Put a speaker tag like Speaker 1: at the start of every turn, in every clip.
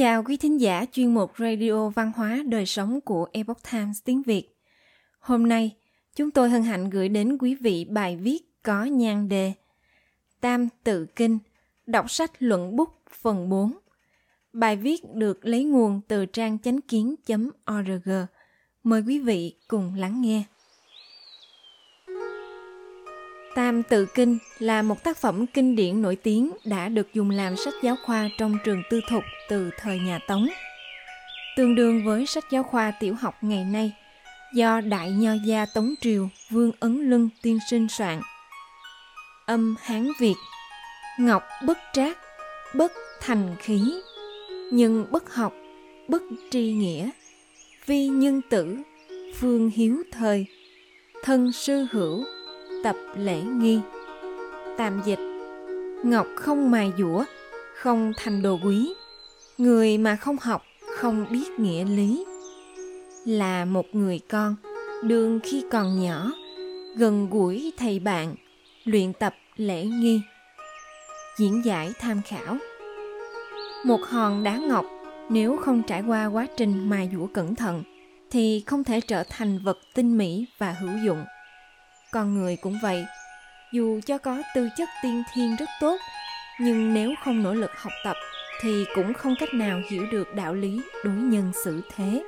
Speaker 1: chào quý thính giả chuyên mục Radio Văn hóa Đời Sống của Epoch Times tiếng Việt. Hôm nay, chúng tôi hân hạnh gửi đến quý vị bài viết có nhan đề Tam Tự Kinh, đọc sách luận bút phần 4. Bài viết được lấy nguồn từ trang chánh kiến.org. Mời quý vị cùng lắng nghe. Tam Tự Kinh là một tác phẩm kinh điển nổi tiếng đã được dùng làm sách giáo khoa trong trường tư thục từ thời nhà Tống. Tương đương với sách giáo khoa tiểu học ngày nay do Đại Nho Gia Tống Triều Vương Ấn Lưng tiên sinh soạn. Âm Hán Việt Ngọc bất trác, bất thành khí, nhưng bất học, bất tri nghĩa, vi nhân tử, phương hiếu thời, thân sư hữu, tập lễ nghi. Tạm dịch, ngọc không mài dũa không thành đồ quý. Người mà không học, không biết nghĩa lý. Là một người con, đương khi còn nhỏ, gần gũi thầy bạn, luyện tập lễ nghi. Diễn giải tham khảo. Một hòn đá ngọc, nếu không trải qua quá trình mài dũa cẩn thận, thì không thể trở thành vật tinh mỹ và hữu dụng con người cũng vậy. Dù cho có tư chất tiên thiên rất tốt, nhưng nếu không nỗ lực học tập thì cũng không cách nào hiểu được đạo lý đối nhân xử thế.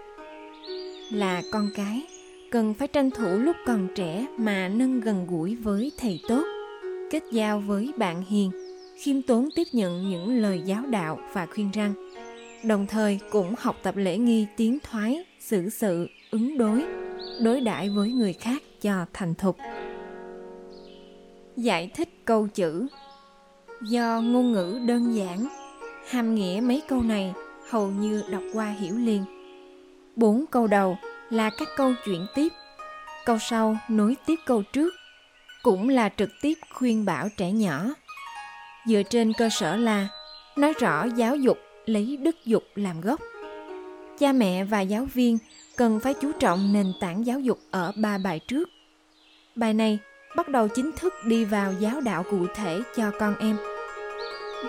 Speaker 1: Là con cái, cần phải tranh thủ lúc còn trẻ mà nâng gần gũi với thầy tốt, kết giao với bạn hiền, khiêm tốn tiếp nhận những lời giáo đạo và khuyên răn đồng thời cũng học tập lễ nghi tiến thoái, xử sự, ứng đối đối đãi với người khác cho thành thục. Giải thích câu chữ. Do ngôn ngữ đơn giản, hàm nghĩa mấy câu này hầu như đọc qua hiểu liền. Bốn câu đầu là các câu chuyển tiếp. Câu sau nối tiếp câu trước, cũng là trực tiếp khuyên bảo trẻ nhỏ. Dựa trên cơ sở là, nói rõ giáo dục lấy đức dục làm gốc cha mẹ và giáo viên cần phải chú trọng nền tảng giáo dục ở ba bài trước bài này bắt đầu chính thức đi vào giáo đạo cụ thể cho con em.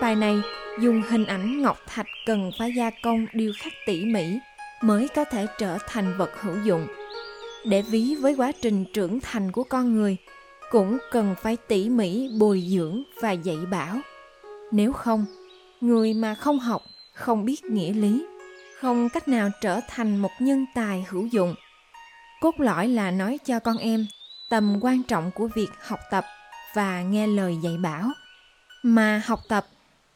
Speaker 1: Bài này dùng hình ảnh ngọc thạch cần phải gia công điêu khắc tỉ mỉ mới có thể trở thành vật hữu dụng. Để ví với quá trình trưởng thành của con người, cũng cần phải tỉ mỉ bồi dưỡng và dạy bảo. Nếu không, người mà không học, không biết nghĩa lý, không cách nào trở thành một nhân tài hữu dụng. Cốt lõi là nói cho con em, tầm quan trọng của việc học tập và nghe lời dạy bảo. Mà học tập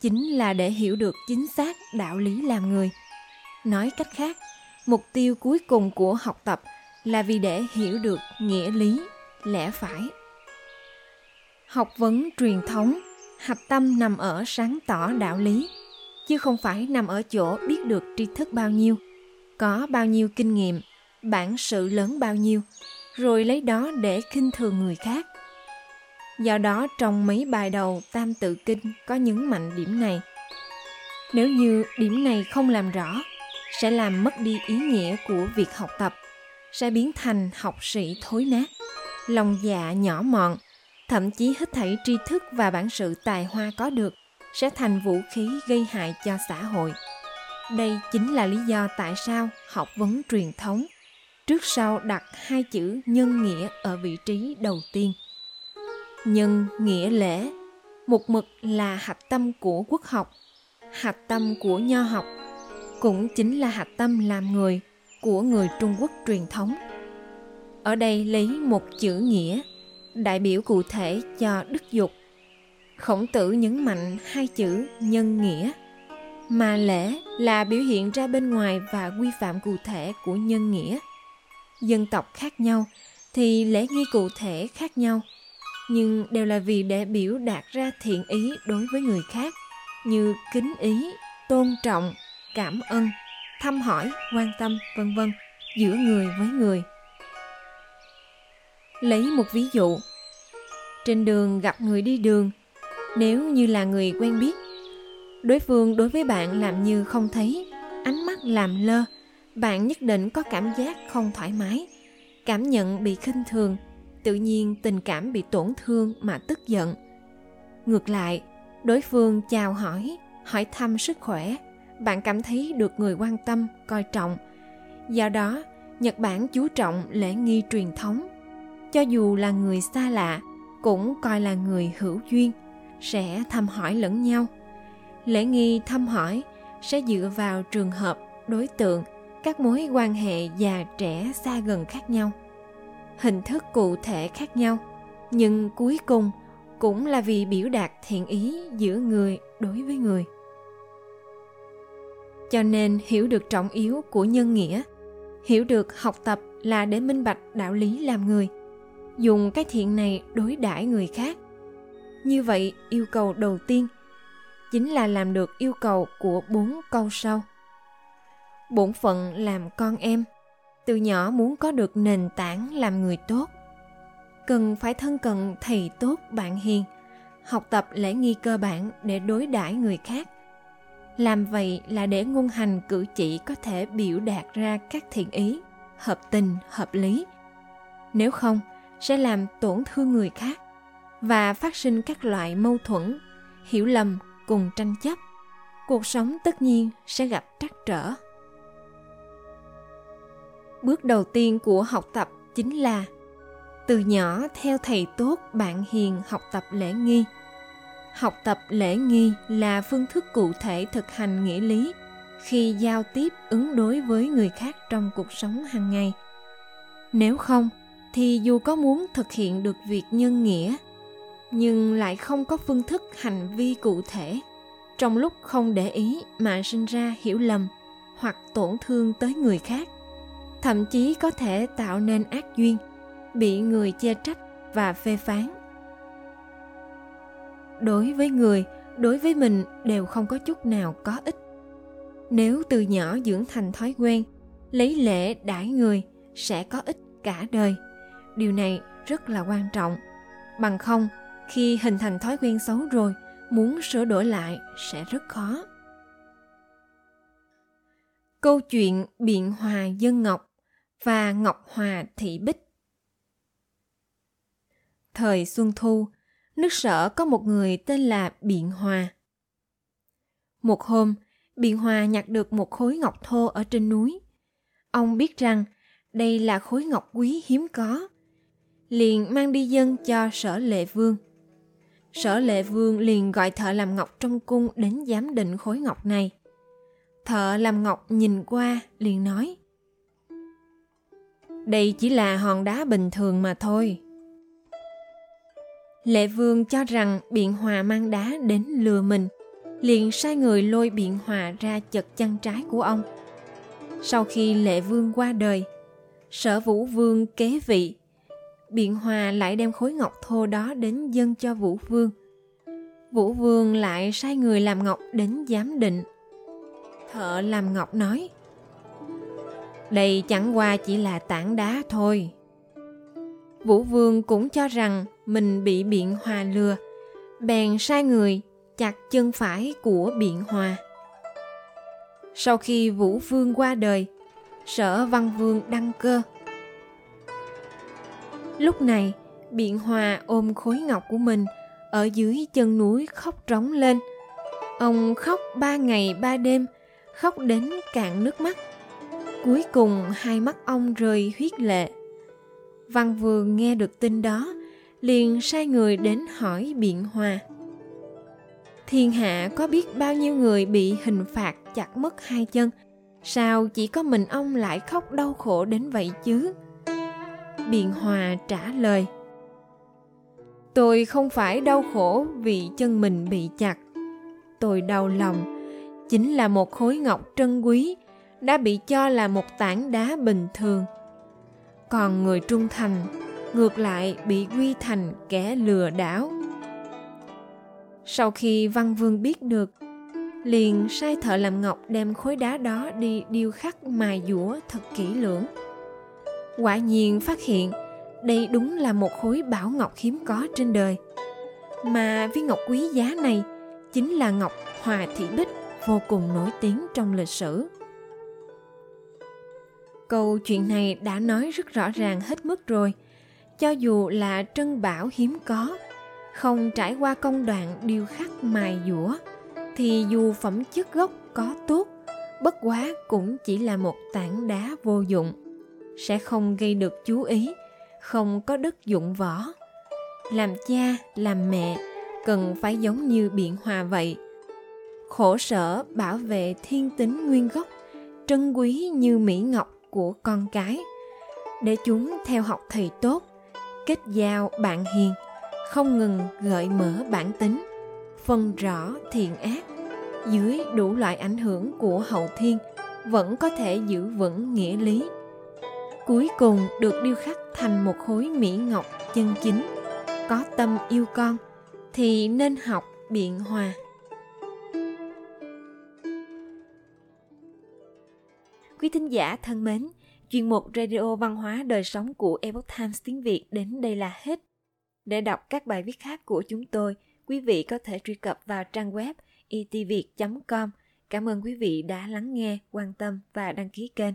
Speaker 1: chính là để hiểu được chính xác đạo lý làm người. Nói cách khác, mục tiêu cuối cùng của học tập là vì để hiểu được nghĩa lý, lẽ phải. Học vấn truyền thống, hạch tâm nằm ở sáng tỏ đạo lý chứ không phải nằm ở chỗ biết được tri thức bao nhiêu có bao nhiêu kinh nghiệm bản sự lớn bao nhiêu rồi lấy đó để khinh thường người khác. Do đó trong mấy bài đầu Tam Tự Kinh có nhấn mạnh điểm này. Nếu như điểm này không làm rõ, sẽ làm mất đi ý nghĩa của việc học tập, sẽ biến thành học sĩ thối nát, lòng dạ nhỏ mọn, thậm chí hết thảy tri thức và bản sự tài hoa có được sẽ thành vũ khí gây hại cho xã hội. Đây chính là lý do tại sao học vấn truyền thống trước sau đặt hai chữ nhân nghĩa ở vị trí đầu tiên. Nhân nghĩa lễ, một mực là hạch tâm của quốc học, hạch tâm của nho học, cũng chính là hạch tâm làm người của người Trung Quốc truyền thống. Ở đây lấy một chữ nghĩa, đại biểu cụ thể cho đức dục. Khổng tử nhấn mạnh hai chữ nhân nghĩa, mà lễ là biểu hiện ra bên ngoài và quy phạm cụ thể của nhân nghĩa. Dân tộc khác nhau thì lễ nghi cụ thể khác nhau nhưng đều là vì để biểu đạt ra thiện ý đối với người khác như kính ý tôn trọng cảm ơn thăm hỏi quan tâm vân vân giữa người với người. Lấy một ví dụ trên đường gặp người đi đường nếu như là người quen biết, đối phương đối với bạn làm như không thấy, ánh mắt làm lơ, bạn nhất định có cảm giác không thoải mái, cảm nhận bị khinh thường, tự nhiên tình cảm bị tổn thương mà tức giận. Ngược lại, đối phương chào hỏi hỏi thăm sức khỏe, bạn cảm thấy được người quan tâm, coi trọng. Do đó, nhật bản chú trọng lễ nghi truyền thống. Cho dù là người xa lạ, cũng coi là người hữu duyên sẽ thăm hỏi lẫn nhau. Lễ nghi thăm hỏi sẽ dựa vào trường hợp, đối tượng, các mối quan hệ già trẻ xa gần khác nhau. Hình thức cụ thể khác nhau, nhưng cuối cùng cũng là vì biểu đạt thiện ý giữa người đối với người. Cho nên hiểu được trọng yếu của nhân nghĩa, hiểu được học tập là để minh bạch đạo lý làm người, dùng cái thiện này đối đãi người khác như vậy, yêu cầu đầu tiên chính là làm được yêu cầu của bốn câu sau bổn phận làm con em, từ nhỏ muốn có được nền tảng làm người tốt. Cần phải thân cận thầy tốt bạn hiền, học tập lễ nghi cơ bản để đối đãi người khác. Làm vậy là để ngôn hành cử chỉ có thể biểu đạt ra các thiện ý, hợp tình, hợp lý. Nếu không, sẽ làm tổn thương người khác và phát sinh các loại mâu thuẫn, hiểu lầm cùng tranh chấp. Cuộc sống tất nhiên sẽ gặp trắc trở. Bước đầu tiên của học tập chính là từ nhỏ theo thầy tốt bạn hiền học tập lễ nghi. Học tập lễ nghi là phương thức cụ thể thực hành nghĩa lý khi giao tiếp ứng đối với người khác trong cuộc sống hàng ngày. Nếu không, thì dù có muốn thực hiện được việc nhân nghĩa nhưng lại không có phương thức hành vi cụ thể. Trong lúc không để ý mà sinh ra hiểu lầm hoặc tổn thương tới người khác, thậm chí có thể tạo nên ác duyên, bị người chê trách và phê phán. Đối với người, đối với mình đều không có chút nào có ích. Nếu từ nhỏ dưỡng thành thói quen, lấy lễ đãi người sẽ có ích cả đời. Điều này rất là quan trọng. Bằng không khi hình thành thói quen xấu rồi, muốn sửa đổi lại sẽ rất khó. Câu chuyện biện hòa dân ngọc và ngọc hòa thị bích. Thời xuân thu, nước sở có một người tên là biện hòa. Một hôm, biện hòa nhặt được một khối ngọc thô ở trên núi. Ông biết rằng đây là khối ngọc quý hiếm có, liền mang đi dân cho sở lệ vương sở lệ vương liền gọi thợ làm ngọc trong cung đến giám định khối ngọc này. Thợ làm ngọc nhìn qua liền nói, đây chỉ là hòn đá bình thường mà thôi. Lệ vương cho rằng biện hòa mang đá đến lừa mình, liền sai người lôi biện hòa ra chật chân trái của ông. Sau khi lệ vương qua đời, sở vũ vương kế vị biện hòa lại đem khối ngọc thô đó đến dâng cho vũ vương. Vũ vương lại sai người làm ngọc đến giám định. Thợ làm ngọc nói, đây chẳng qua chỉ là tảng đá thôi. Vũ vương cũng cho rằng mình bị biện hòa lừa, bèn sai người chặt chân phải của biện hòa. Sau khi vũ vương qua đời, sở văn vương đăng cơ lúc này, biện hòa ôm khối ngọc của mình ở dưới chân núi khóc trống lên. Ông khóc ba ngày ba đêm, khóc đến cạn nước mắt. Cuối cùng hai mắt ông rơi huyết lệ. Văn vừa nghe được tin đó, liền sai người đến hỏi biện hòa. Thiên hạ có biết bao nhiêu người bị hình phạt chặt mất hai chân? Sao chỉ có mình ông lại khóc đau khổ đến vậy chứ? Biện hòa trả lời, tôi không phải đau khổ vì chân mình bị chặt. Tôi đau lòng, chính là một khối ngọc trân quý đã bị cho là một tảng đá bình thường. Còn người trung thành ngược lại bị quy thành kẻ lừa đảo. Sau khi văn vương biết được, liền sai thợ làm ngọc đem khối đá đó đi điêu khắc mài dũa thật kỹ lưỡng quả nhiên phát hiện đây đúng là một khối bảo ngọc hiếm có trên đời. Mà viên ngọc quý giá này chính là ngọc hòa thị bích vô cùng nổi tiếng trong lịch sử. Câu chuyện này đã nói rất rõ ràng hết mức rồi. Cho dù là trân bảo hiếm có, không trải qua công đoạn điêu khắc mài dũa, thì dù phẩm chất gốc có tốt, bất quá cũng chỉ là một tảng đá vô dụng sẽ không gây được chú ý, không có đất dụng võ. Làm cha, làm mẹ, cần phải giống như biện hòa vậy. Khổ sở bảo vệ thiên tính nguyên gốc, trân quý như mỹ ngọc của con cái. Để chúng theo học thầy tốt, kết giao bạn hiền, không ngừng gợi mở bản tính, phân rõ thiện ác. Dưới đủ loại ảnh hưởng của hậu thiên, vẫn có thể giữ vững nghĩa lý cuối cùng được điêu khắc thành một khối mỹ ngọc chân chính. Có tâm yêu con thì nên học biện hòa. Quý thính giả thân mến chuyên mục radio văn hóa đời sống của epoch times tiếng việt đến đây là hết. Để đọc các bài viết khác của chúng tôi quý vị có thể truy cập vào trang web etviet com. Cảm ơn quý vị đã lắng nghe, quan tâm và đăng ký kênh.